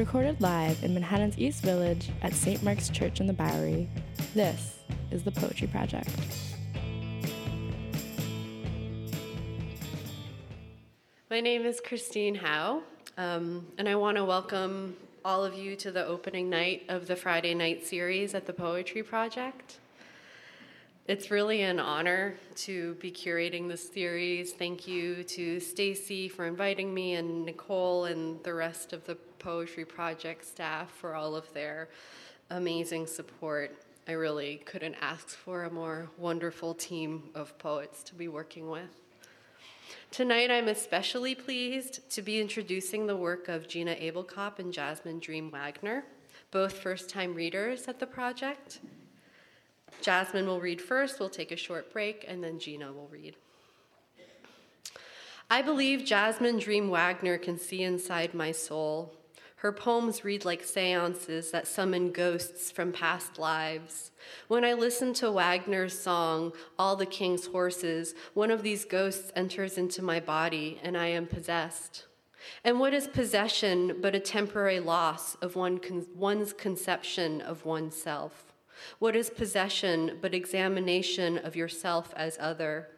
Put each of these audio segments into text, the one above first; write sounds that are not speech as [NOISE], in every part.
Recorded live in Manhattan's East Village at St. Mark's Church in the Bowery, this is the Poetry Project. My name is Christine Howe, um, and I want to welcome all of you to the opening night of the Friday night series at the Poetry Project. It's really an honor to be curating this series. Thank you to Stacy for inviting me and Nicole and the rest of the Poetry Project staff for all of their amazing support. I really couldn't ask for a more wonderful team of poets to be working with. Tonight, I'm especially pleased to be introducing the work of Gina Abelkop and Jasmine Dreame Wagner, both first time readers at the project. Jasmine will read first, we'll take a short break, and then Gina will read. I believe Jasmine Dreame Wagner can see inside my soul. Her poems read like seances that summon ghosts from past lives. When I listen to Wagner's song, All the King's Horses, one of these ghosts enters into my body and I am possessed. And what is possession but a temporary loss of one con- one's conception of oneself? What is possession but examination of yourself as other?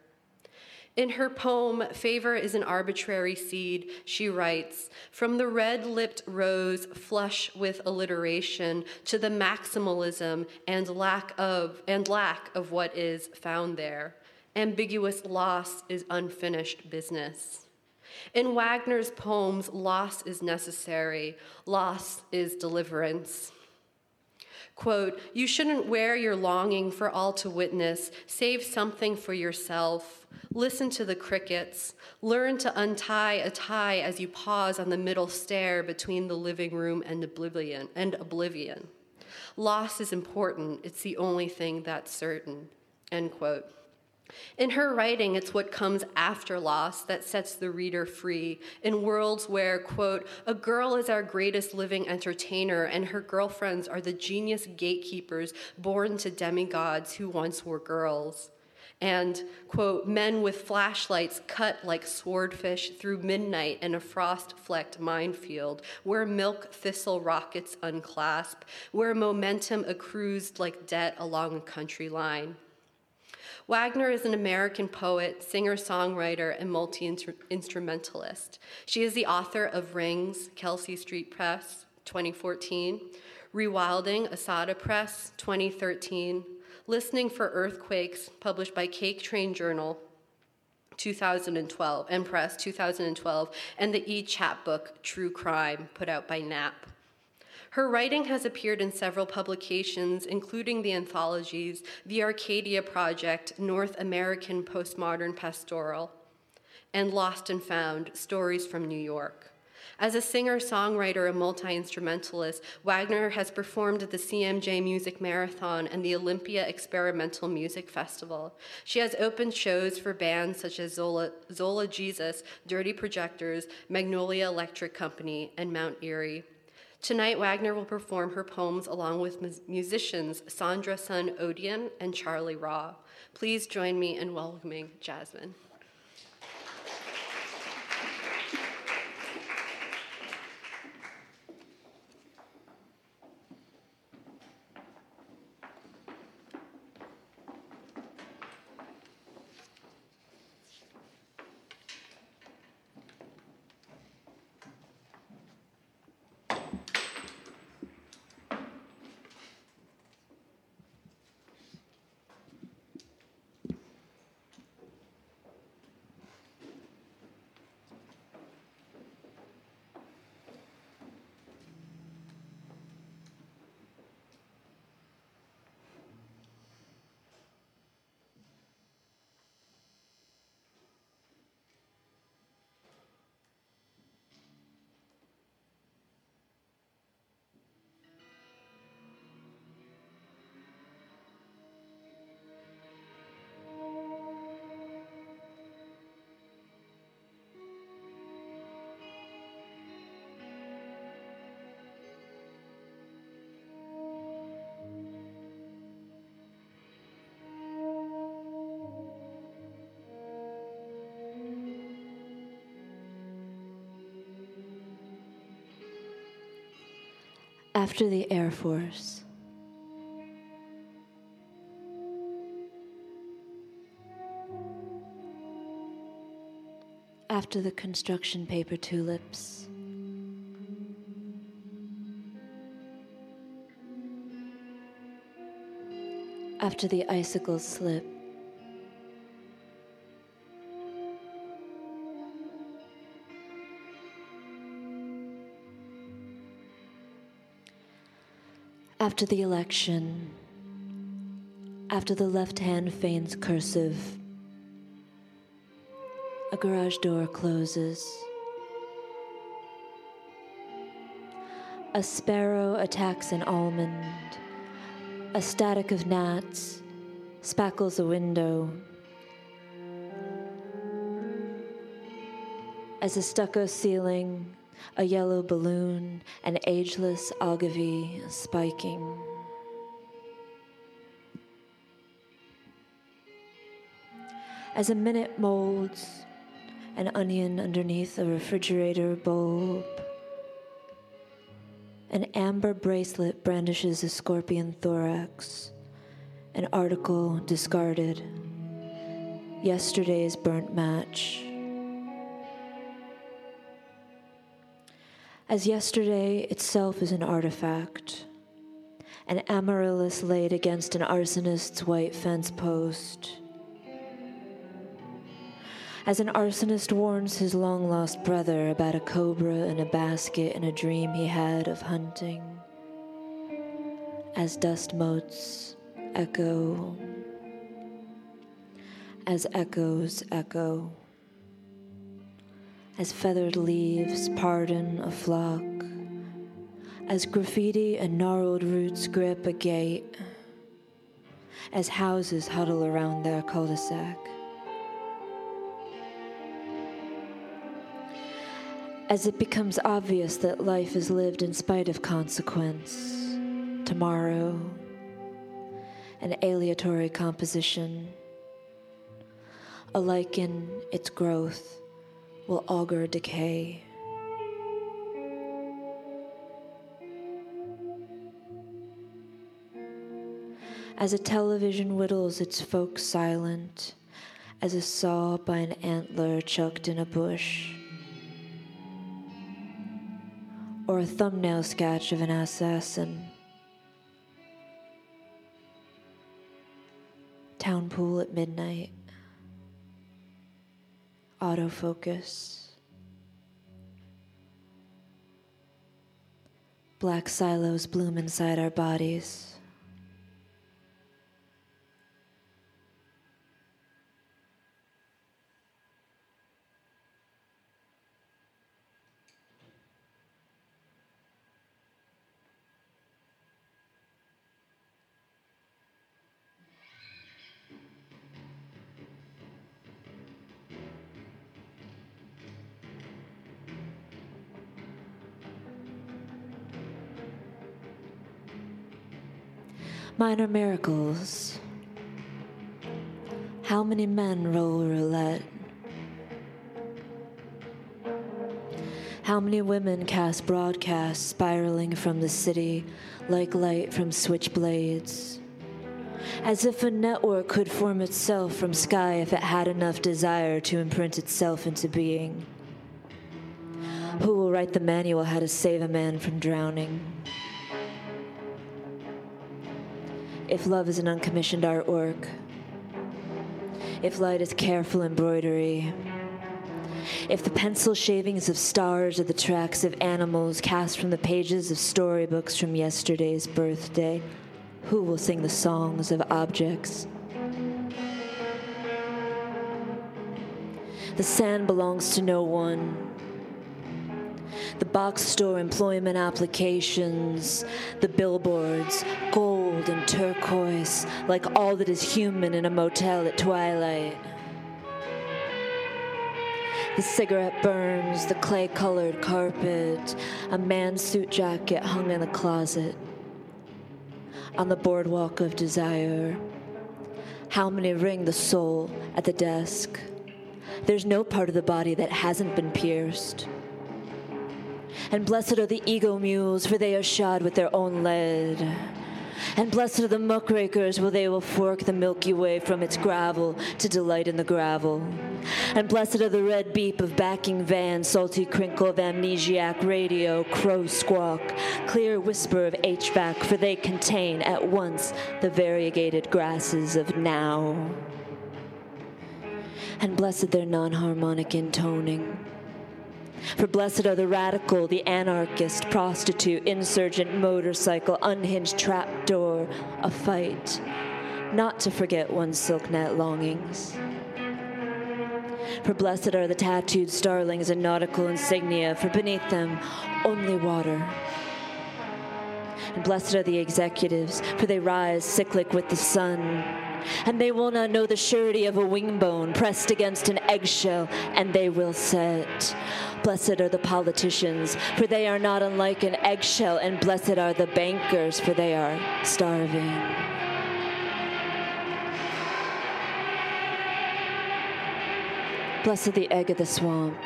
In her poem, Favor is an Arbitrary Seed, she writes From the red lipped rose, flush with alliteration, to the maximalism and lack of, and lack of what is found there. Ambiguous loss is unfinished business. In Wagner's poems, loss is necessary, loss is deliverance. Quote, you shouldn't wear your longing for all to witness. Save something for yourself. Listen to the crickets. Learn to untie a tie as you pause on the middle stair between the living room and oblivion. And oblivion. Loss is important. It's the only thing that's certain. End quote. In her writing, it's what comes after loss that sets the reader free. In worlds where, quote, a girl is our greatest living entertainer and her girlfriends are the genius gatekeepers born to demigods who once were girls. And, quote, men with flashlights cut like swordfish through midnight in a frost flecked minefield, where milk thistle rockets unclasp, where momentum accrues like debt along a country line. Wagner is an American poet, singer songwriter, and multi instrumentalist. She is the author of Rings, Kelsey Street Press, 2014, Rewilding, Ahsahta Press, 2013, Listening for Earthquakes, published by Caketrain Journal, 2012, and Press, 2012, and the e chapbook True Crime, put out by NAP. Her writing has appeared in several publications, including the anthologies The Arcadia Project, North American Postmodern Pastoral, and Lost and Found Stories from New York. As a singer, songwriter, and multi instrumentalist, Wagner has performed at the CMJ Music Marathon and the Olympia Experimental Music Festival. She has opened shows for bands such as Zola, Zola Jesus, Dirty Projectors, Magnolia Electric Company, and Mount Eerie. Tonight, Wagner will perform her poems along with musicians Sandra Sun Odian and Charlie Raw. Please join me in welcoming Jasmine. After the Air Force. After the construction paper tulips. After the icicles slip. After the election, after the left hand feigns cursive, a garage door closes. A sparrow attacks an almond. A static of gnats spackles a window. As a stucco ceiling a yellow balloon, an ageless agave spiking. As a minute molds an onion underneath a refrigerator bulb, an amber bracelet brandishes a scorpion thorax, an article discarded, yesterday's burnt match. As yesterday itself is an artifact, an amaryllis laid against an arsonist's white fence post. As an arsonist warns his long lost brother about a cobra in a basket in a dream he had of hunting. As dust motes echo, as echoes echo as feathered leaves pardon a flock, as graffiti and gnarled roots grip a gate, as houses huddle around their cul de sac. As it becomes obvious that life is lived in spite of consequence, tomorrow, an aleatory composition, a lichen, its growth will augur decay. As a television whittles its folk silent, as a saw by an antler chucked in a bush, or a thumbnail sketch of an assassin. Town pool at midnight autofocus. Black silos bloom inside our bodies. Minor miracles. How many men roll roulette? How many women cast broadcasts spiraling from the city like light from switchblades? As if a network could form itself from sky if it had enough desire to imprint itself into being. Who will write the manual how to save a man from drowning? If love is an uncommissioned artwork, if light is careful embroidery, if the pencil shavings of stars are the tracks of animals cast from the pages of storybooks from yesterday's birthday, who will sing the songs of objects? The sand belongs to no one the box store employment applications, the billboards, gold and turquoise, like all that is human in a motel at twilight. The cigarette burns, the clay colored carpet, a man's suit jacket hung in the closet. On the boardwalk of desire, how many ring the soul at the desk? There's no part of the body that hasn't been pierced. And blessed are the ego mules, for they are shod with their own lead. And blessed are the muckrakers, for they will fork the Milky Way from its gravel to delight in the gravel. And blessed are the red beep of backing van, salty crinkle of amnesiac radio, crow squawk, clear whisper of HVAC, for they contain at once the variegated grasses of now. And blessed their non harmonic intoning for blessed are the radical, the anarchist, prostitute, insurgent, motorcycle, unhinged trapdoor, a fight, not to forget one's silk net longings. For blessed are the tattooed starlings and nautical insignia, for beneath them only water. And blessed are the executives, for they rise cyclic with the sun and they will not know the surety of a wing bone pressed against an eggshell, and they will set. Blessed are the politicians, for they are not unlike an eggshell, and blessed are the bankers, for they are starving. Blessed the egg of the swamp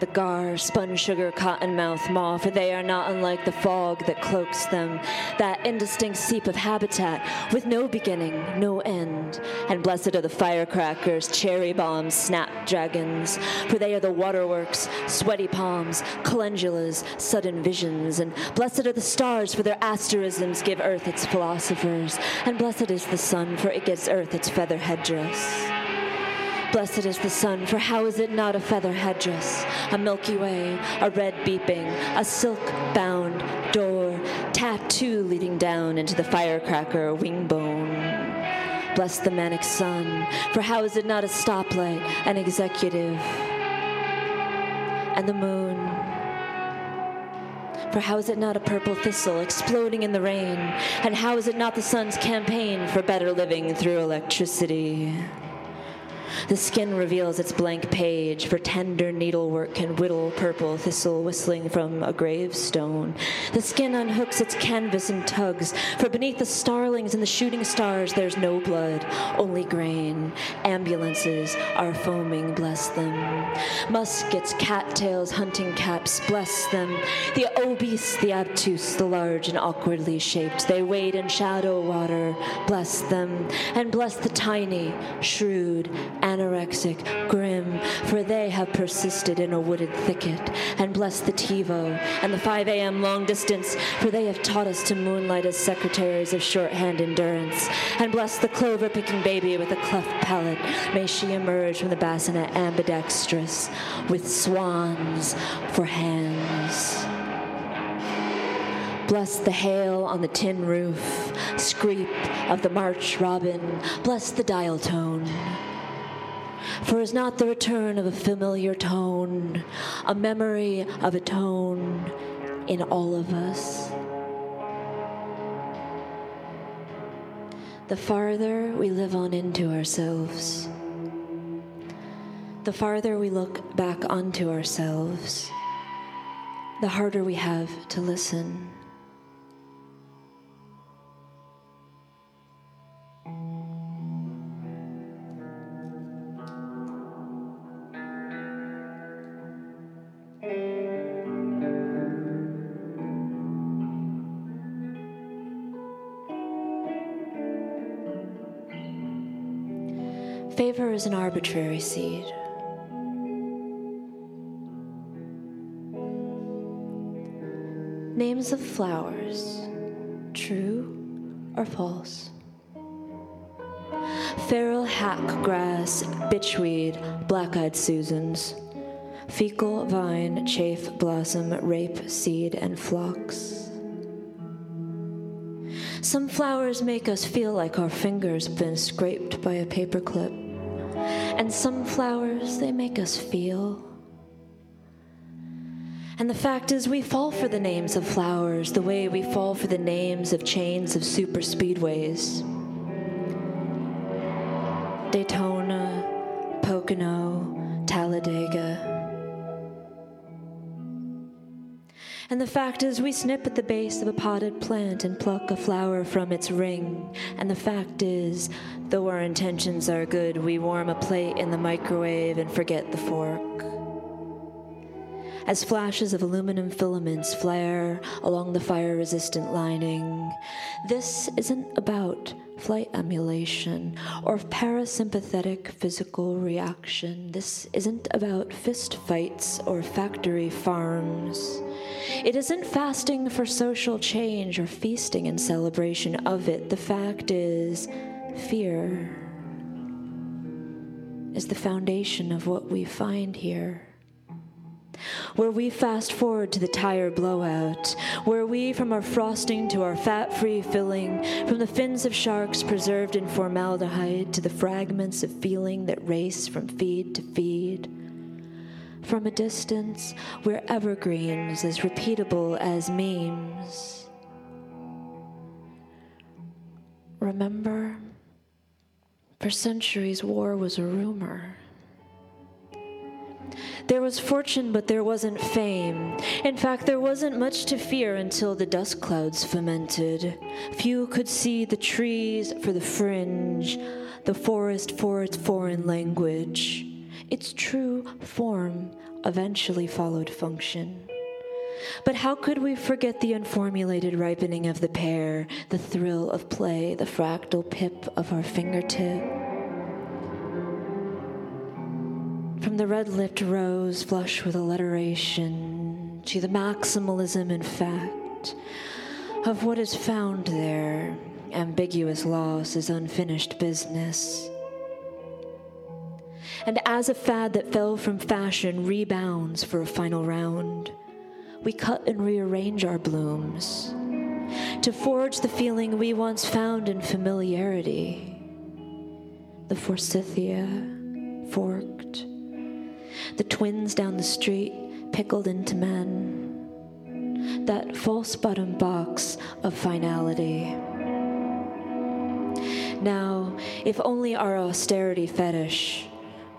the gar, spun sugar, cottonmouth maw, for they are not unlike the fog that cloaks them, that indistinct seep of habitat with no beginning, no end. And blessed are the firecrackers, cherry bombs, snapdragons, for they are the waterworks, sweaty palms, calendulas, sudden visions. And blessed are the stars, for their asterisms give earth its philosophers. And blessed is the sun, for it gives earth its feather headdress. Blessed is the sun, for how is it not a feather headdress, a Milky Way, a red beeping, a silk bound door, tattoo leading down into the firecracker wingbone? Bless the manic sun, for how is it not a stoplight, an executive, and the moon? For how is it not a purple thistle exploding in the rain? And how is it not the sun's campaign for better living through electricity? The skin reveals its blank page, for tender needlework can whittle purple thistle whistling from a gravestone. The skin unhooks its canvas and tugs, for beneath the starlings and the shooting stars there's no blood, only grain. Ambulances are foaming, bless them. Muskets, cattails, hunting caps, bless them. The obese, the obtuse, the large and awkwardly shaped, they wade in shadow water, bless them. And bless the tiny, shrewd, anorexic, grim, for they have persisted in a wooded thicket. And bless the TiVo and the 5 a.m. long distance, for they have taught us to moonlight as secretaries of shorthand endurance. And bless the clover picking baby with a cleft palate. May she emerge from the bassinet ambidextrous with swans for hands. Bless the hail on the tin roof, screep of the March robin. Bless the dial tone. For is not the return of a familiar tone, a memory of a tone in all of us? The farther we live on into ourselves, the farther we look back onto ourselves, the harder we have to listen. Favor is an arbitrary seed. Names of flowers, true or false? Feral hack grass, bitchweed, black eyed Susans, fecal vine, chafe blossom, rape seed, and phlox. Some flowers make us feel like our fingers have been scraped by a paperclip. And some flowers, they make us feel. And the fact is, we fall for the names of flowers the way we fall for the names of chains of super speedways Daytona, Pocono, Talladega. And the fact is, we snip at the base of a potted plant and pluck a flower from its ring. And the fact is, though our intentions are good, we warm a plate in the microwave and forget the fork. As flashes of aluminum filaments flare along the fire resistant lining. This isn't about flight emulation or parasympathetic physical reaction. This isn't about fist fights or factory farms. It isn't fasting for social change or feasting in celebration of it. The fact is, fear is the foundation of what we find here where we fast forward to the tire blowout, where we, from our frosting to our fat free filling, from the fins of sharks preserved in formaldehyde to the fragments of feeling that race from feed to feed. From a distance, we're evergreens as repeatable as memes. Remember, for centuries, war was a rumor. There was fortune, but there wasn't fame. In fact, there wasn't much to fear until the dust clouds fermented. Few could see the trees for the fringe, the forest for its foreign language. Its true form eventually followed function. But how could we forget the unformulated ripening of the pear, the thrill of play, the fractal pip of our fingertip? From the red lipped rose flush with alliteration to the maximalism, in fact, of what is found there, ambiguous loss is unfinished business. And as a fad that fell from fashion rebounds for a final round, we cut and rearrange our blooms to forge the feeling we once found in familiarity. The forsythia, forked, the twins down the street pickled into men, that false bottom box of finality. Now, if only our austerity fetish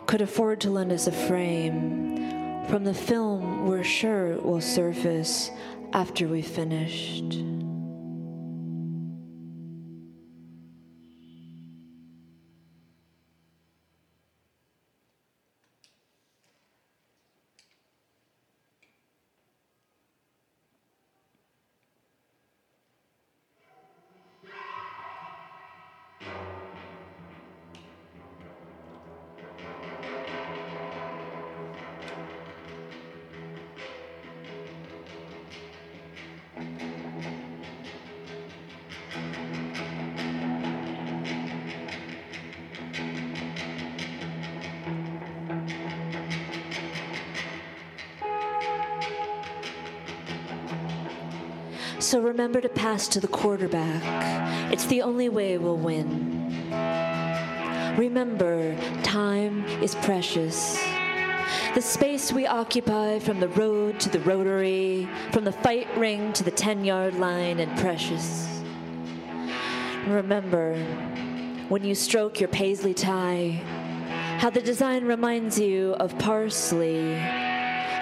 could afford to lend us a frame from the film we're sure will surface after we've finished. Remember to pass to the quarterback. It's the only way we'll win. Remember, time is precious. The space we occupy from the road to the rotary, from the fight ring to the 10 yard line, and precious. Remember, when you stroke your paisley tie, how the design reminds you of parsley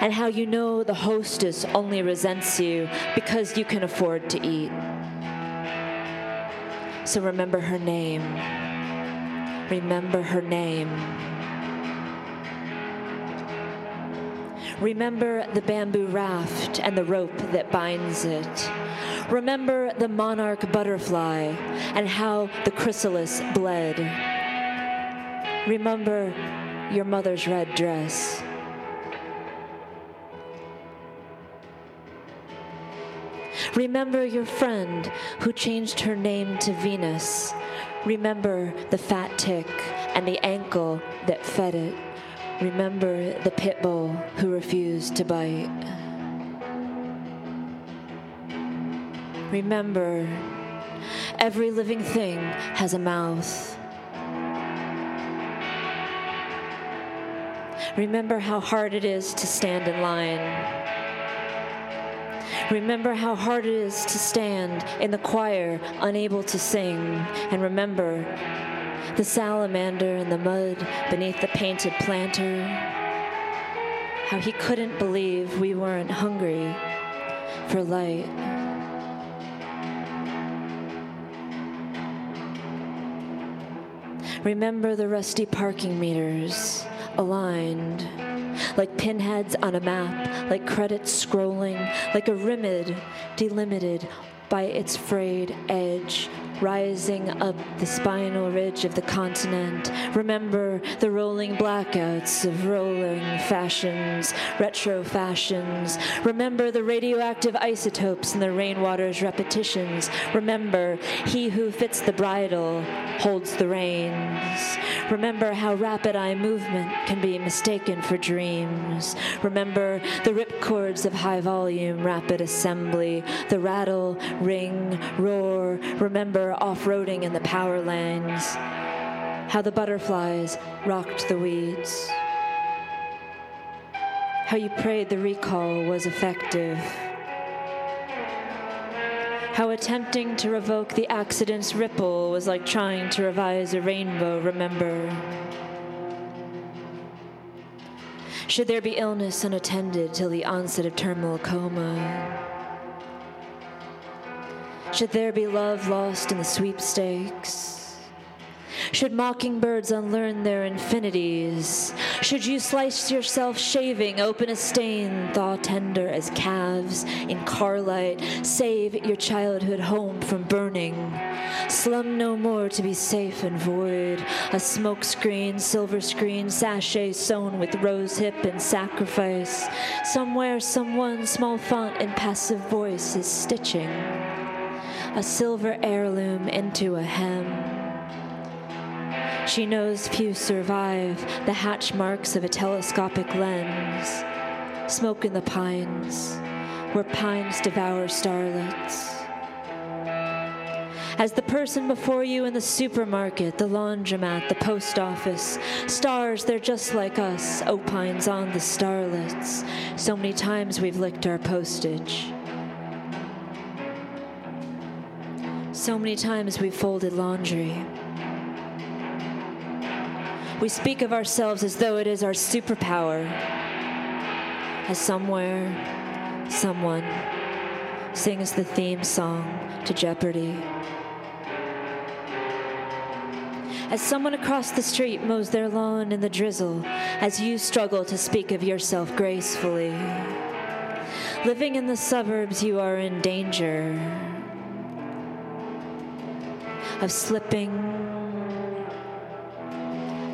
and how you know the hostess only resents you because you can afford to eat. So remember her name. Remember her name. Remember the bamboo raft and the rope that binds it. Remember the monarch butterfly and how the chrysalis bled. Remember your mother's red dress. Remember your friend who changed her name to Venus. Remember the fat tick and the ankle that fed it. Remember the pit bull who refused to bite. Remember, every living thing has a mouth. Remember how hard it is to stand in line. Remember how hard it is to stand in the choir, unable to sing. And remember the salamander in the mud beneath the painted planter. How he couldn't believe we weren't hungry for light. Remember the rusty parking meters aligned like pinheads on a map, like credits scrolling, like a rimid delimited by its frayed edge, rising up the spinal ridge of the continent. Remember the rolling blackouts of rolling fashions, retro fashions. Remember the radioactive isotopes in the rainwater's repetitions. Remember he who fits the bridle holds the reins. Remember how rapid eye movement can be mistaken for dreams. Remember the ripcords of high volume rapid assembly, the rattle, ring, roar. Remember off roading in the power lines, how the butterflies rocked the weeds, how you prayed the recall was effective, how attempting to revoke the accident's ripple was like trying to revise a rainbow, remember. Should there be illness unattended till the onset of terminal coma? Should there be love lost in the sweepstakes? Should mockingbirds unlearn their infinities? Should you slice yourself shaving, open a stain, thaw tender as calves in carlight, save your childhood home from burning? Slum no more to be safe and void. A smoke screen, silver screen, sachet sewn with rose hip and sacrifice. Somewhere, someone, small font and passive voice is stitching a silver heirloom into a hem. She knows few survive the hatch marks of a telescopic lens. Smoke in the pines, where pines devour starlets. As the person before you in the supermarket, the laundromat, the post office, stars, they're just like us, opines on the starlets. So many times we've licked our postage. So many times we've folded laundry. We speak of ourselves as though it is our superpower. As somewhere, someone sings the theme song to Jeopardy. As someone across the street mows their lawn in the drizzle, as you struggle to speak of yourself gracefully. Living in the suburbs, you are in danger of slipping,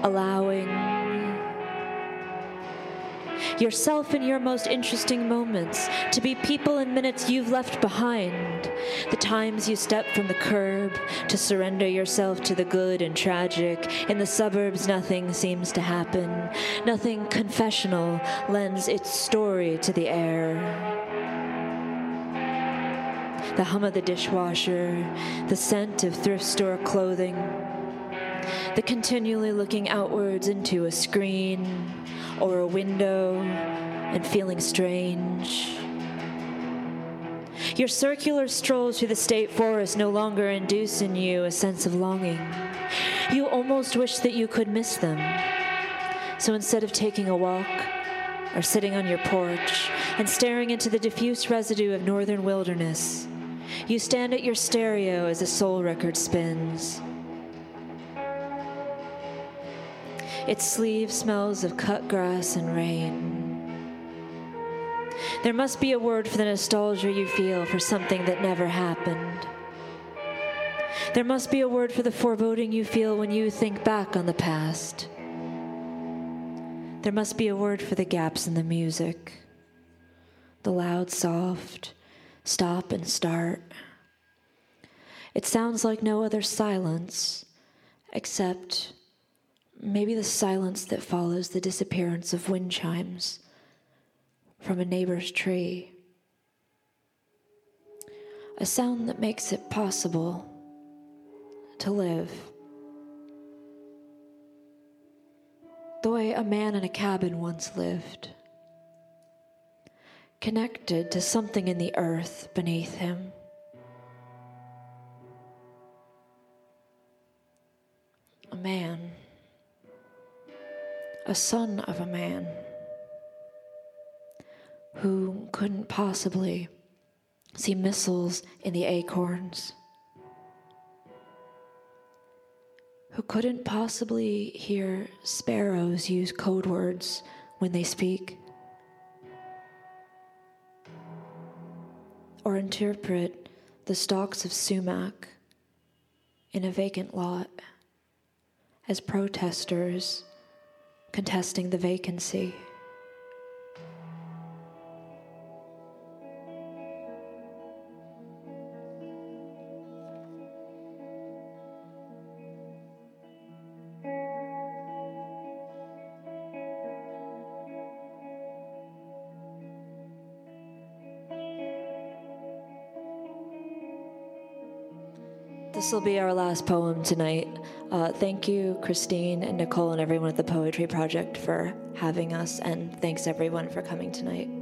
allowing yourself in your most interesting moments, to be people in minutes you've left behind, the times you step from the curb to surrender yourself to the good and tragic. In the suburbs, nothing seems to happen. Nothing confessional lends its story to the air the hum of the dishwasher, the scent of thrift store clothing, the continually looking outwards into a screen or a window and feeling strange. Your circular strolls through the state forest no longer induce in you a sense of longing. You almost wish that you could miss them. So instead of taking a walk, or sitting on your porch and staring into the diffuse residue of northern wilderness, you stand at your stereo as a soul record spins. Its sleeve smells of cut grass and rain. There must be a word for the nostalgia you feel for something that never happened. There must be a word for the foreboding you feel when you think back on the past. There must be a word for the gaps in the music, the loud, soft, stop and start. It sounds like no other silence, except maybe the silence that follows the disappearance of wind chimes from a neighbor's tree. A sound that makes it possible to live. The way a man in a cabin once lived connected to something in the earth beneath him. A man, a son of a man, who couldn't possibly see missiles in the acorns, who couldn't possibly hear sparrows use code words when they speak. Or interpret the stalks of sumac in a vacant lot as protesters contesting the vacancy. This will be our last poem tonight. Uh, thank you, Christine and Nicole, and everyone at the Poetry Project for having us, and thanks everyone for coming tonight.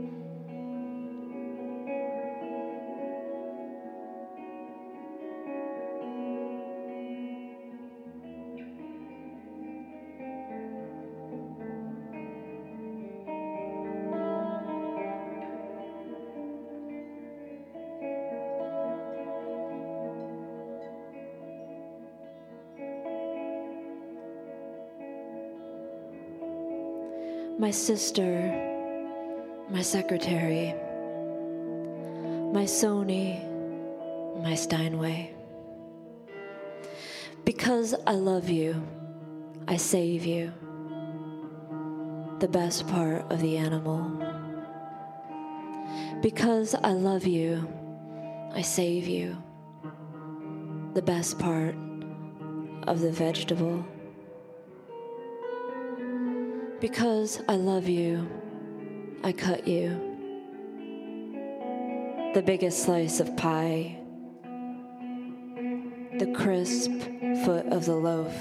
My sister, my secretary, my Sony, my Steinway. Because I love you, I save you, the best part of the animal. Because I love you, I save you, the best part of the vegetable. Because I love you, I cut you. The biggest slice of pie, the crisp foot of the loaf.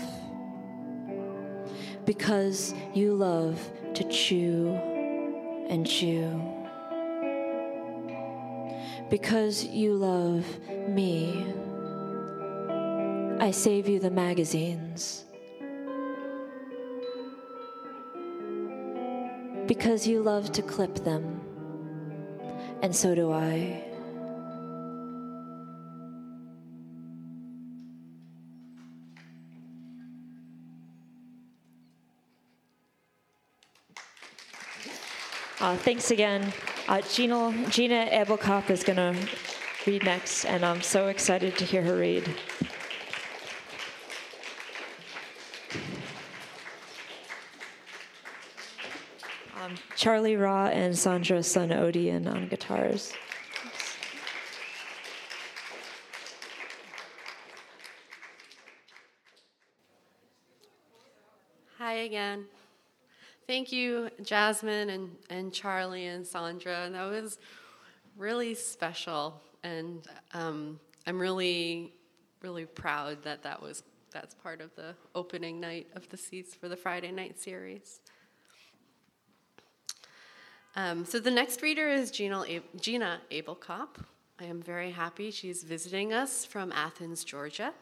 Because you love to chew and chew. Because you love me, I save you the magazines because you love to clip them, and so do I. Uh, thanks again. Uh, Gina, Gina is going to read next, and I'm so excited to hear her read. Charlie Raw and Sandra Sun Odian on guitars. Hi again. Thank you, Jasmine and, and Charlie and Sandra. That was really special, and um, I'm really, really proud that that was that's part of the opening night of the seats for the Friday night series. Um, so the next reader is Gina, Gina Abelkop. I am very happy she's visiting us from Athens, Georgia.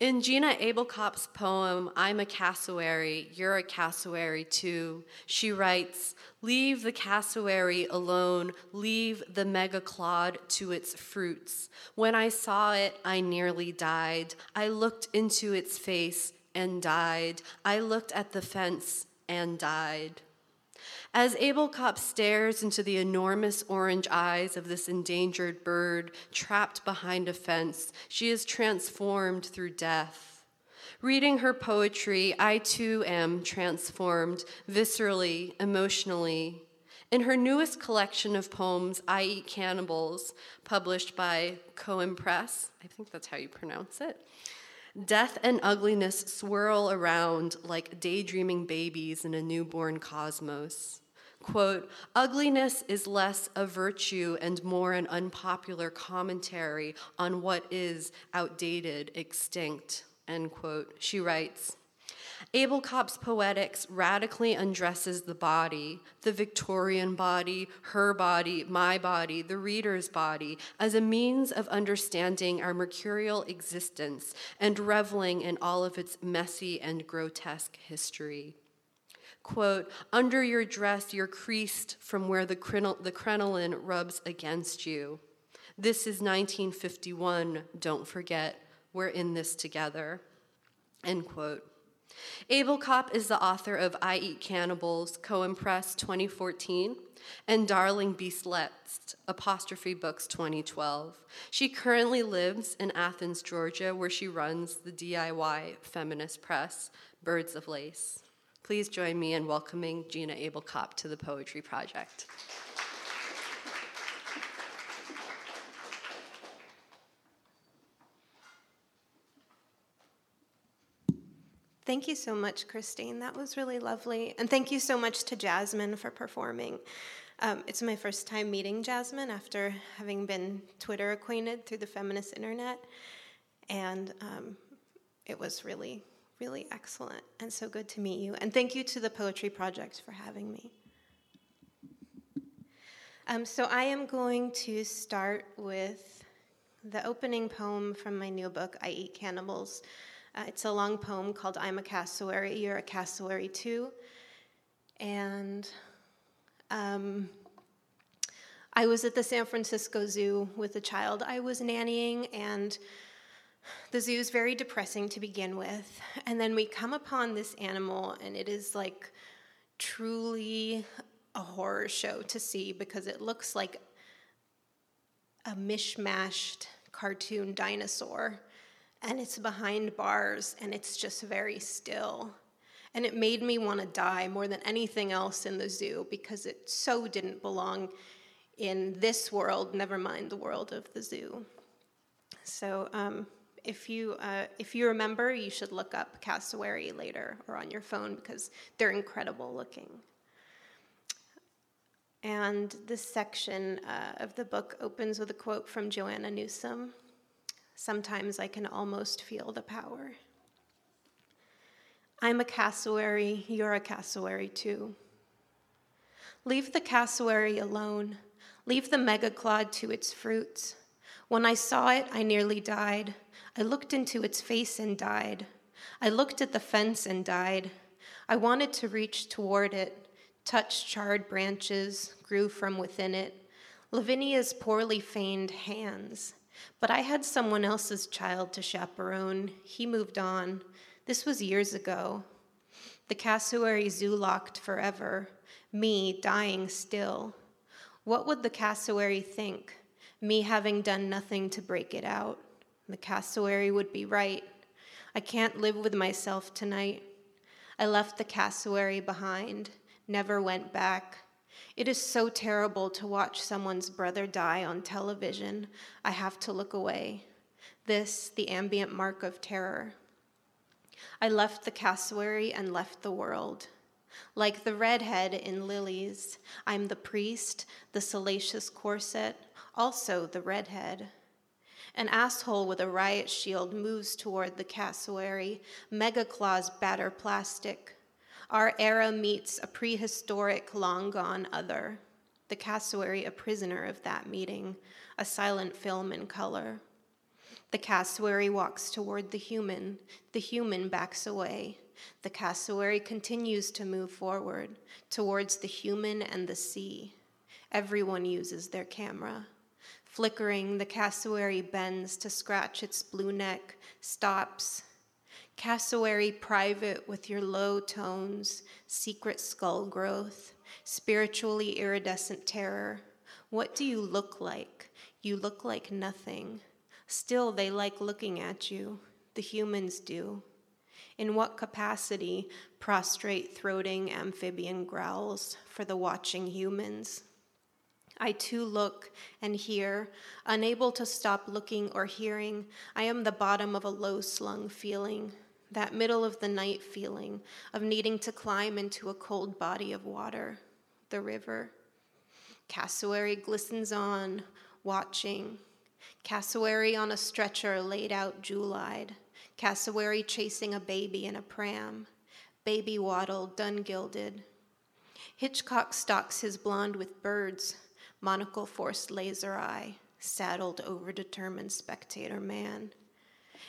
In Gina Abelkop's poem, I'm a cassowary, you're a cassowary too, she writes, Leave the cassowary alone, leave the megaclod to its fruits. When I saw it, I nearly died. I looked into its face and died. I looked at the fence and died. As Abel Abelkop stares into the enormous orange eyes of this endangered bird trapped behind a fence, she is transformed through death. Reading her poetry, I too am transformed, viscerally, emotionally. In her newest collection of poems, I Eat Cannibals, published by Cohen Press, I think that's how you pronounce it, death and ugliness swirl around like daydreaming babies in a newborn cosmos. Quote, ugliness is less a virtue and more an unpopular commentary on what is outdated, extinct, end quote. She writes, Abelkop's poetics radically undresses the body, the Victorian body, her body, my body, the reader's body, as a means of understanding our mercurial existence and reveling in all of its messy and grotesque history quote, under your dress you're creased from where the, the crinoline rubs against you. This is 1951, don't forget, we're in this together, end quote. Abelkop is the author of I Eat Cannibals, Co-Impress 2014, and Darling Beastlettes Apostrophe Books 2012. She currently lives in Athens, Georgia, where she runs the DIY feminist press, Birds of Lace. Please join me in welcoming Gina Abelkop to the Poetry Project. Thank you so much, Christine. That was really lovely. And thank you so much to Jasmine for performing. Um, it's my first time meeting Jasmine after having been Twitter acquainted through the feminist internet. And um, it was really, really excellent and so good to meet you. And thank you to the Poetry Project for having me. Um, so I am going to start with the opening poem from my new book, I Eat Cannibals. Uh, it's a long poem called I'm a Cassowary, You're a Cassowary Too. And um, I was at the San Francisco Zoo with a child I was nannying, and the zoo is very depressing to begin with. And then we come upon this animal, and it is like truly a horror show to see because it looks like a mishmashed cartoon dinosaur and it's behind bars and it's just very still. And it made me want to die more than anything else in the zoo because it so didn't belong in this world, never mind the world of the zoo. So um, if, you, uh, if you remember, you should look up cassowary later or on your phone because they're incredible looking. And this section uh, of the book opens with a quote from Joanna Newsom. Sometimes I can almost feel the power. I'm a cassowary, you're a cassowary too. Leave the cassowary alone. Leave the megaclod to its fruits. When I saw it, I nearly died. I looked into its face and died. I looked at the fence and died. I wanted to reach toward it, touch charred branches, grew from within it. Lavinia's poorly feigned hands. But I had someone else's child to chaperone. He moved on. This was years ago. The cassowary zoo locked forever, me dying still. What would the cassowary think? Me having done nothing to break it out. The cassowary would be right. I can't live with myself tonight. I left the cassowary behind, never went back. It is so terrible to watch someone's brother die on television. I have to look away. This, the ambient mark of terror. I left the cassowary and left the world. Like the redhead in Lilies, I'm the priest, the salacious corset, also the redhead. An asshole with a riot shield moves toward the cassowary. mega claws batter plastic. Our era meets a prehistoric, long gone other, the cassowary a prisoner of that meeting, a silent film in color. The cassowary walks toward the human, the human backs away. The cassowary continues to move forward towards the human and the sea. Everyone uses their camera. Flickering, the cassowary bends to scratch its blue neck, stops, Cassowary private with your low tones, secret skull growth, spiritually iridescent terror. What do you look like? You look like nothing. Still, they like looking at you. The humans do. In what capacity prostrate throating amphibian growls for the watching humans? I too look and hear, unable to stop looking or hearing. I am the bottom of a low slung feeling, that middle of the night feeling of needing to climb into a cold body of water, the river. Cassowary glistens on, watching. Cassowary on a stretcher laid out jewel eyed. Cassowary chasing a baby in a pram. Baby waddle, dun gilded. Hitchcock stalks his blonde with birds, monocle forced laser eye, saddled over determined spectator man.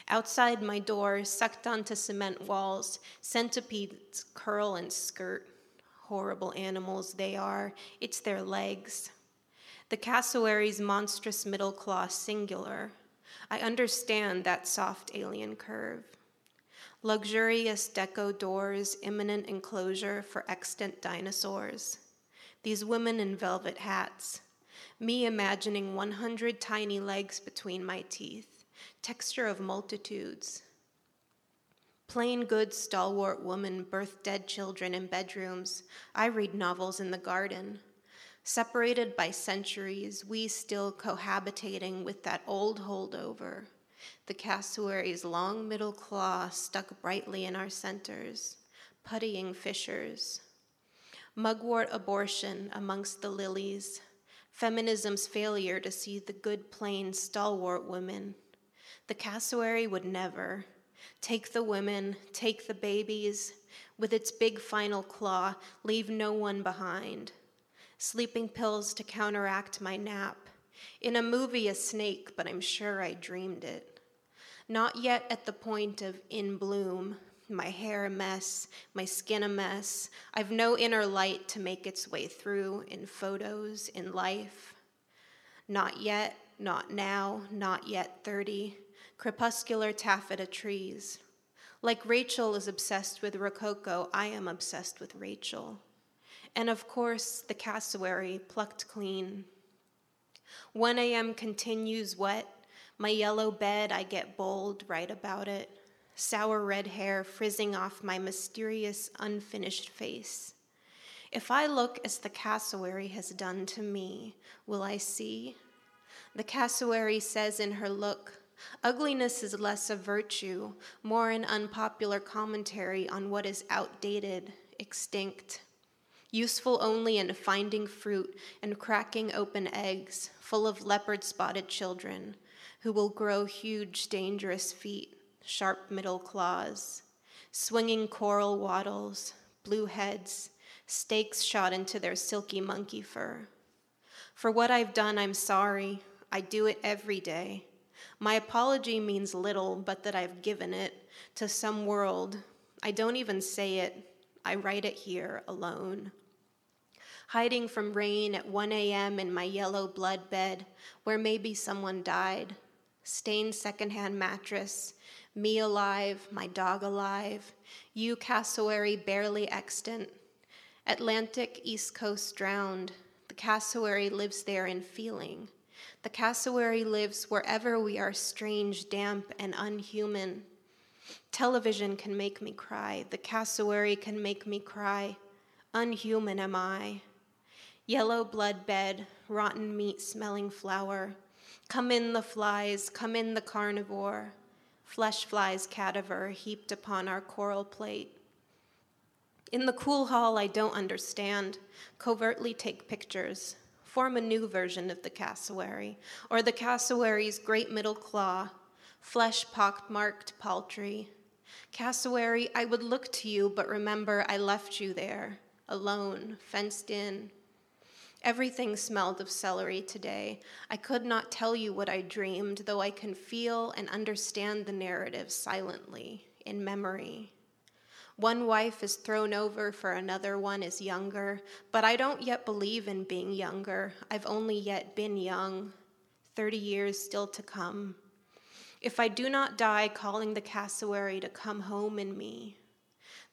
Outside my door, sucked onto cement walls, centipedes curl and skirt. Horrible animals they are, it's their legs. The cassowary's monstrous middle claw singular. I understand that soft alien curve. Luxurious deco doors, imminent enclosure for extant dinosaurs. These women in velvet hats. Me imagining 100 tiny legs between my teeth. Texture of multitudes. Plain good stalwart woman birth dead children in bedrooms. I read novels in the garden. Separated by centuries, we still cohabitating with that old holdover the cassowary's long middle claw stuck brightly in our centers, puttying fissures. Mugwort abortion amongst the lilies, feminism's failure to see the good, plain, stalwart women. The cassowary would never take the women, take the babies, with its big final claw, leave no one behind. Sleeping pills to counteract my nap. In a movie, a snake, but I'm sure I dreamed it not yet at the point of in bloom, my hair a mess, my skin a mess. I've no inner light to make its way through in photos, in life. Not yet, not now, not yet 30. Crepuscular taffeta trees. Like Rachel is obsessed with Rococo, I am obsessed with Rachel. And of course, the cassowary plucked clean. 1 a.m. continues wet, my yellow bed, I get bold, write about it. Sour red hair frizzing off my mysterious, unfinished face. If I look as the cassowary has done to me, will I see? The cassowary says in her look, Ugliness is less a virtue, more an unpopular commentary on what is outdated, extinct, useful only in finding fruit and cracking open eggs, full of leopard spotted children, who will grow huge, dangerous feet, sharp middle claws, swinging coral wattles, blue heads, stakes shot into their silky monkey fur. For what I've done, I'm sorry. I do it every day. My apology means little, but that I've given it to some world. I don't even say it, I write it here alone. Hiding from rain at 1 a.m. in my yellow blood bed, where maybe someone died stained secondhand mattress, me alive, my dog alive, you cassowary barely extant, Atlantic East Coast drowned. The cassowary lives there in feeling. The cassowary lives wherever we are strange, damp, and unhuman. Television can make me cry. The cassowary can make me cry. Unhuman am I. Yellow blood bed, rotten meat smelling flour. Come in the flies, come in the carnivore, flesh flies cadaver heaped upon our coral plate. In the cool hall, I don't understand, covertly take pictures, form a new version of the cassowary, or the cassowary's great middle claw, flesh pockmarked paltry. Cassowary, I would look to you, but remember I left you there, alone, fenced in, Everything smelled of celery today. I could not tell you what I dreamed, though I can feel and understand the narrative silently, in memory. One wife is thrown over for another one is younger, but I don't yet believe in being younger. I've only yet been young. 30 years still to come. If I do not die calling the cassowary to come home in me,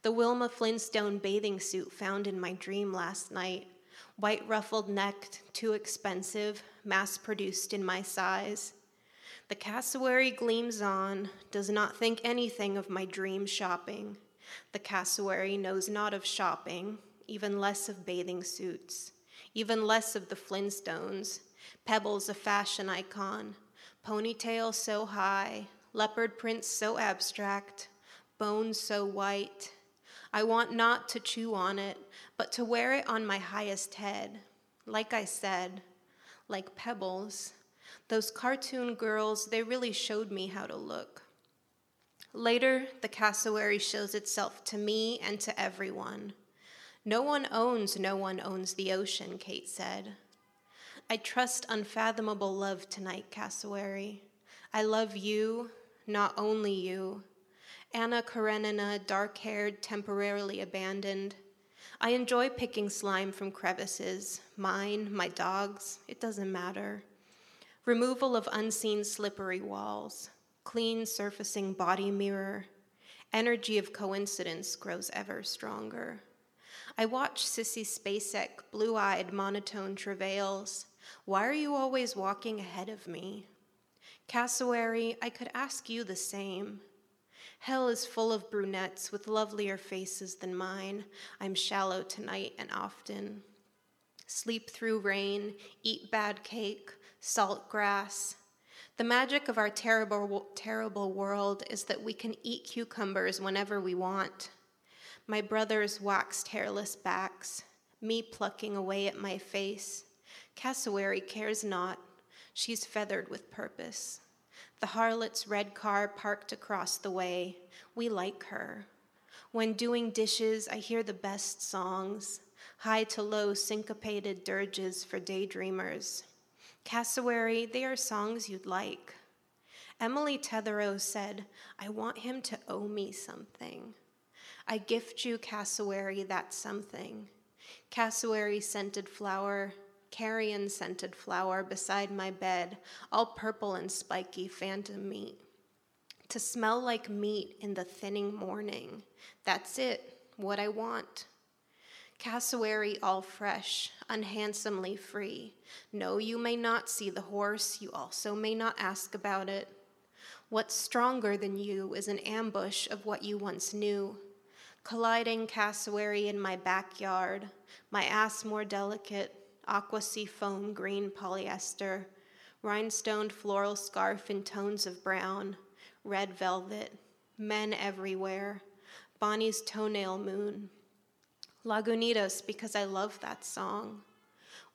the Wilma Flintstone bathing suit found in my dream last night white ruffled necked, too expensive, mass produced in my size. The cassowary gleams on, does not think anything of my dream shopping. The cassowary knows not of shopping, even less of bathing suits, even less of the Flintstones, pebbles a fashion icon, ponytail so high, leopard prints so abstract, bones so white, I want not to chew on it, but to wear it on my highest head. Like I said, like pebbles, those cartoon girls, they really showed me how to look. Later, the cassowary shows itself to me and to everyone. No one owns, no one owns the ocean, Kate said. I trust unfathomable love tonight, cassowary. I love you, not only you, Anna Karenina, dark haired, temporarily abandoned. I enjoy picking slime from crevices, mine, my dog's, it doesn't matter. Removal of unseen slippery walls, clean surfacing body mirror. Energy of coincidence grows ever stronger. I watch Sissy Spacek, blue eyed, monotone travails. Why are you always walking ahead of me? Cassowary, I could ask you the same. Hell is full of brunettes with lovelier faces than mine. I'm shallow tonight and often. Sleep through rain, eat bad cake, salt grass. The magic of our terrible, terrible world is that we can eat cucumbers whenever we want. My brother's waxed hairless backs, me plucking away at my face. Cassowary cares not, she's feathered with purpose. The harlot's red car parked across the way. We like her. When doing dishes, I hear the best songs, high to low syncopated dirges for daydreamers. Cassowary, they are songs you'd like. Emily Tetherow said, I want him to owe me something. I gift you cassowary, that something. Cassowary scented flower, carrion scented flower beside my bed, all purple and spiky phantom meat. To smell like meat in the thinning morning. That's it, what I want. Cassowary all fresh, unhandsomely free. No, you may not see the horse, you also may not ask about it. What's stronger than you is an ambush of what you once knew. Colliding cassowary in my backyard, my ass more delicate, aqua sea foam green polyester, rhinestoned floral scarf in tones of brown, red velvet, men everywhere, Bonnie's toenail moon. Lagunitas, because I love that song.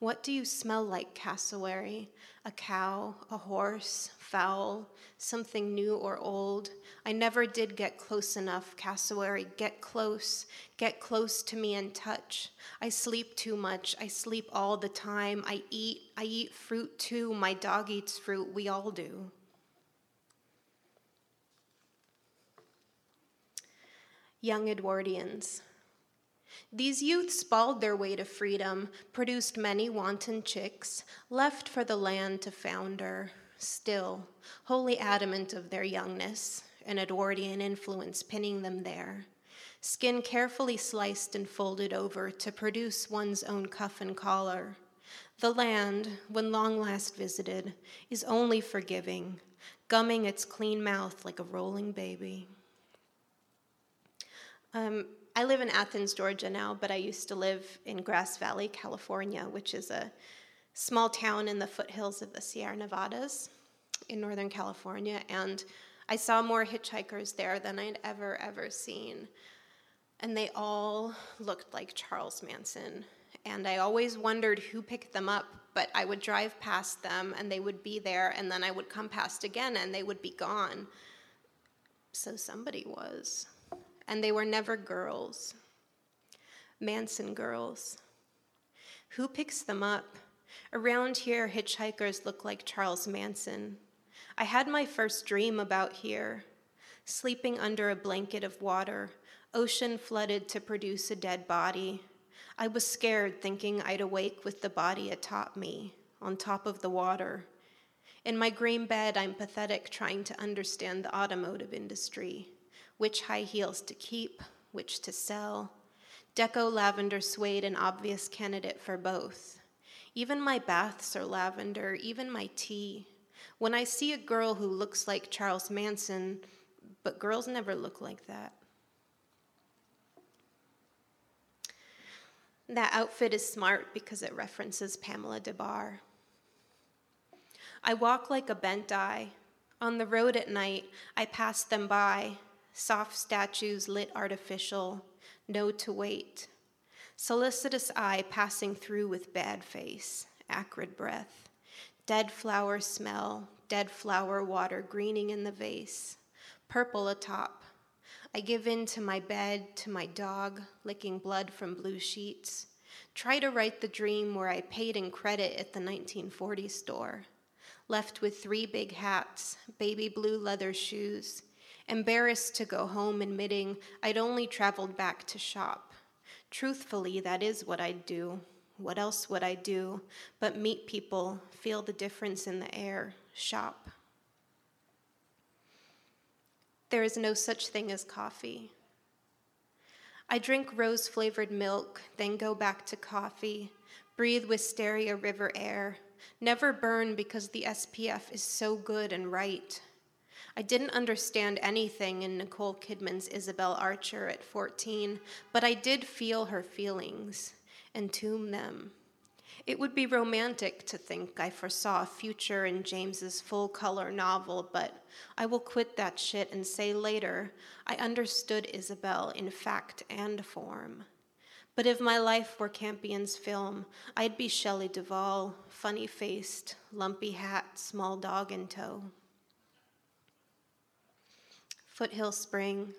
What do you smell like, cassowary? A cow, a horse, fowl, something new or old? I never did get close enough, cassowary. Get close, get close to me and touch. I sleep too much. I sleep all the time. I eat, I eat fruit too. My dog eats fruit. We all do. Young Edwardians. These youths spalled their way to freedom, produced many wanton chicks, left for the land to founder, still, wholly adamant of their youngness, an Edwardian influence pinning them there. Skin carefully sliced and folded over to produce one's own cuff and collar. The land, when long last visited, is only forgiving, gumming its clean mouth like a rolling baby. Um, I live in Athens, Georgia now, but I used to live in Grass Valley, California, which is a small town in the foothills of the Sierra Nevadas in Northern California. And I saw more hitchhikers there than I'd ever, ever seen. And they all looked like Charles Manson. And I always wondered who picked them up, but I would drive past them and they would be there, and then I would come past again and they would be gone. So somebody was and they were never girls. Manson girls. Who picks them up? Around here, hitchhikers look like Charles Manson. I had my first dream about here, sleeping under a blanket of water, ocean flooded to produce a dead body. I was scared, thinking I'd awake with the body atop me, on top of the water. In my green bed, I'm pathetic, trying to understand the automotive industry which high heels to keep, which to sell. Deco lavender suede an obvious candidate for both. Even my baths are lavender, even my tea. When I see a girl who looks like Charles Manson, but girls never look like that. That outfit is smart because it references Pamela Des Barres. I walk like a bent eye. On the road at night, I pass them by, soft statues lit artificial, no to wait. Solicitous eye passing through with bad face, acrid breath. Dead flower smell, dead flower water greening in the vase, purple atop. I give in to my bed, to my dog, licking blood from blue sheets. Try to write the dream where I paid in credit at the 1940 store. Left with three big hats, baby blue leather shoes, embarrassed to go home, admitting I'd only traveled back to shop. Truthfully, that is what I'd do. What else would I do but meet people, feel the difference in the air, shop? There is no such thing as coffee. I drink rose flavored milk, then go back to coffee, breathe wisteria river air, never burn because the SPF is so good and right. I didn't understand anything in Nicole Kidman's Isabel Archer at 14, but I did feel her feelings, entomb them. It would be romantic to think I foresaw a future in James's full color novel, but I will quit that shit and say later I understood Isabel in fact and form. But if my life were Campion's film, I'd be Shelley Duvall, funny faced, lumpy hat, small dog in tow. Foothill Spring.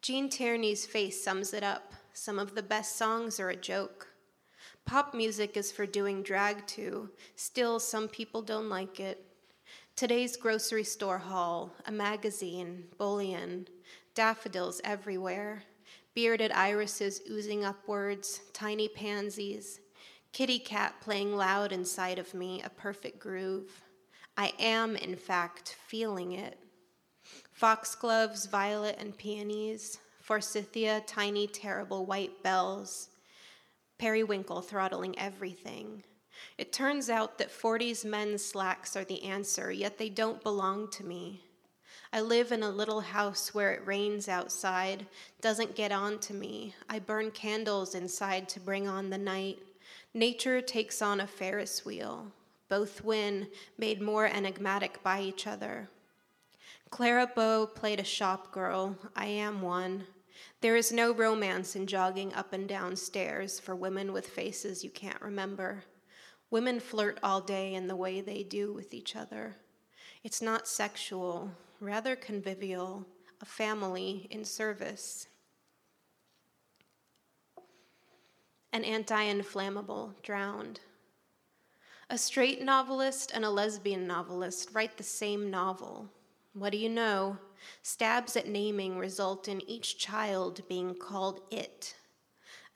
Gene Tierney's face sums it up. Some of the best songs are a joke. Pop music is for doing drag to, still, some people don't like it. Today's grocery store haul, a magazine, bullion, daffodils everywhere, bearded irises oozing upwards, tiny pansies, kitty cat playing loud inside of me, a perfect groove. I am, in fact, feeling it. Foxgloves, violet and peonies, forsythia, tiny, terrible white bells periwinkle throttling everything. It turns out that 40s men's slacks are the answer, yet they don't belong to me. I live in a little house where it rains outside, doesn't get on to me. I burn candles inside to bring on the night. Nature takes on a Ferris wheel. Both win, made more enigmatic by each other. Clara Bow played a shop girl. I am one. There is no romance in jogging up and down stairs for women with faces you can't remember. Women flirt all day in the way they do with each other. It's not sexual, rather convivial, a family in service. An anti inflammable, drowned. A straight novelist and a lesbian novelist write the same novel. What do you know? Stabs at naming result in each child being called it,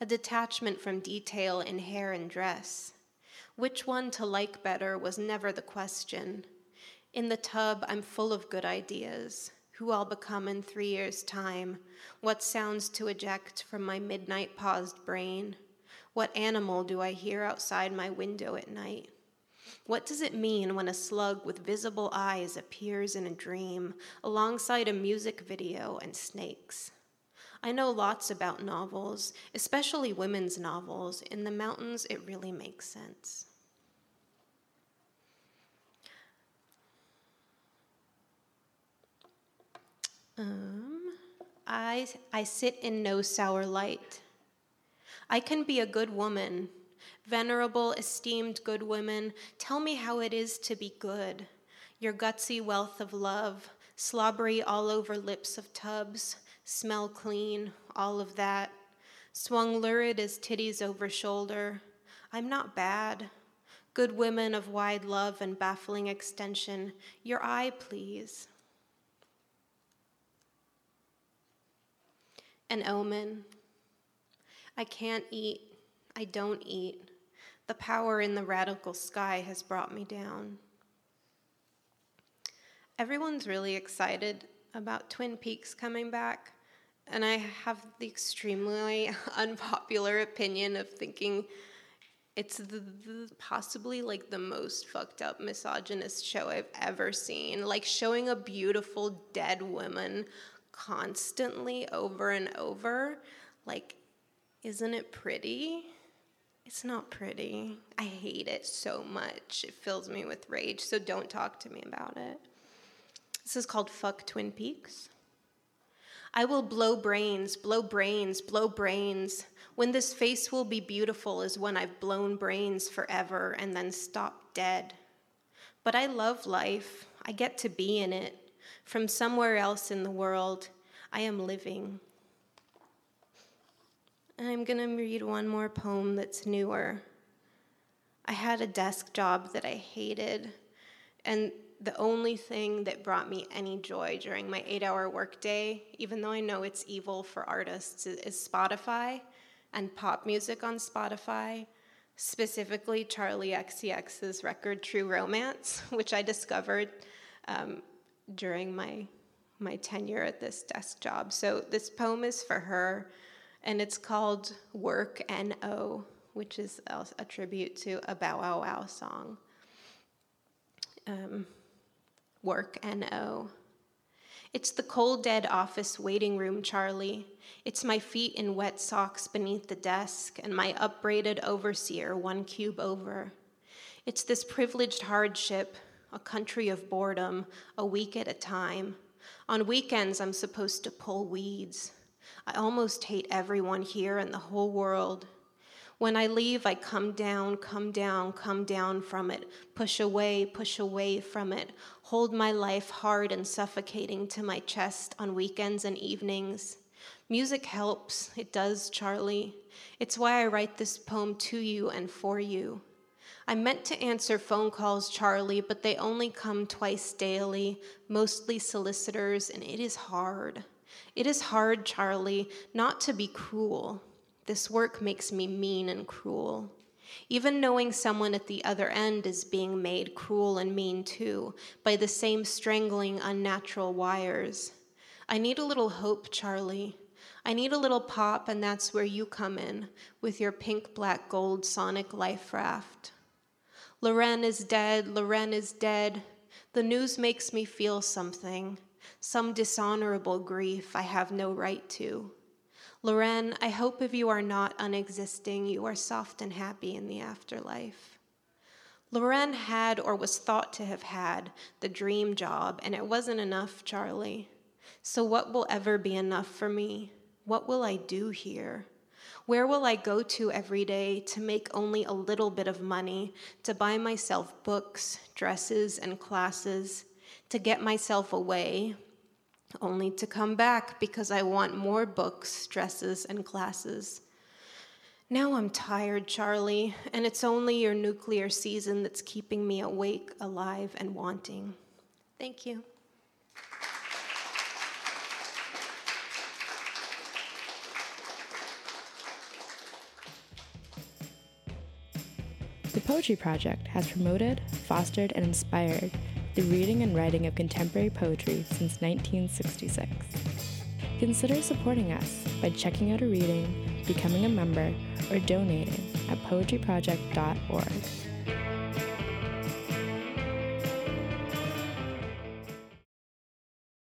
a detachment from detail in hair and dress. Which one to like better was never the question. In the tub, I'm full of good ideas. Who I'll become in three years' time, what sounds to eject from my midnight paused brain, what animal do I hear outside my window at night? What does it mean when a slug with visible eyes appears in a dream alongside a music video and snakes? I know lots about novels, especially women's novels. In the mountains, it really makes sense. Um, I, I sit in no sour light. I can be a good woman Venerable, esteemed good women, tell me how it is to be good. Your gutsy wealth of love, slobbery all over lips of tubs, smell clean, all of that. Swung lurid as titties over shoulder. I'm not bad. Good women of wide love and baffling extension, your eye, please. An omen. I can't eat. I don't eat. The power in the radical sky has brought me down. Everyone's really excited about Twin Peaks coming back, and I have the extremely [LAUGHS] unpopular opinion of thinking it's the, the, possibly like the most fucked up misogynist show I've ever seen. Like showing a beautiful dead woman constantly over and over. Like, isn't it pretty? It's not pretty. I hate it so much. It fills me with rage, so don't talk to me about it. This is called Fuck Twin Peaks. I will blow brains, blow brains, blow brains. When this face will be beautiful is when I've blown brains forever and then stop dead. But I love life. I get to be in it. From somewhere else in the world, I am living. I'm going to read one more poem that's newer. I had a desk job that I hated, and the only thing that brought me any joy during my eight hour workday, even though I know it's evil for artists, is Spotify and pop music on Spotify, specifically Charli XCX's record True Romance, [LAUGHS] which I discovered um, during my my tenure at this desk job. So this poem is for her, and it's called Work N.O., which is a tribute to a Bow Wow Wow song. Um, work N.O. It's the cold, dead office waiting room, Charli. It's my feet in wet socks beneath the desk, and my upbraided overseer one cube over. It's this privileged hardship, a country of boredom, a week at a time. On weekends, I'm supposed to pull weeds. I almost hate everyone here and the whole world. When I leave, I come down, come down, come down from it, push away, push away from it, hold my life hard and suffocating to my chest on weekends and evenings. Music helps, it does, Charli. It's why I write this poem to you and for you. I meant to answer phone calls, Charli, but they only come twice daily, mostly solicitors, and it is hard. It is hard, Charli, not to be cruel. This work makes me mean and cruel. Even knowing someone at the other end is being made cruel and mean too by the same strangling, unnatural wires. I need a little hope, Charli. I need a little pop, and that's where you come in with your pink, black, gold sonic life raft. L'Wren is dead, L'Wren is dead. The news makes me feel something, some dishonorable grief I have no right to. L'Wren, I hope if you are not unexisting, you are soft and happy in the afterlife. L'Wren had or was thought to have had the dream job, and it wasn't enough, Charli. So, what will ever be enough for me? What will I do here? Where will I go to every day to make only a little bit of money, to buy myself books, dresses, and classes, to get myself away, only to come back because I want more books, dresses, and classes. Now I'm tired, Charli, and it's only your nuclear season that's keeping me awake, alive, and wanting. Thank you. The Poetry Project has promoted, fostered, and inspired the reading and writing of contemporary poetry since 1966. Consider supporting us by checking out a reading, becoming a member, or donating at poetryproject.org.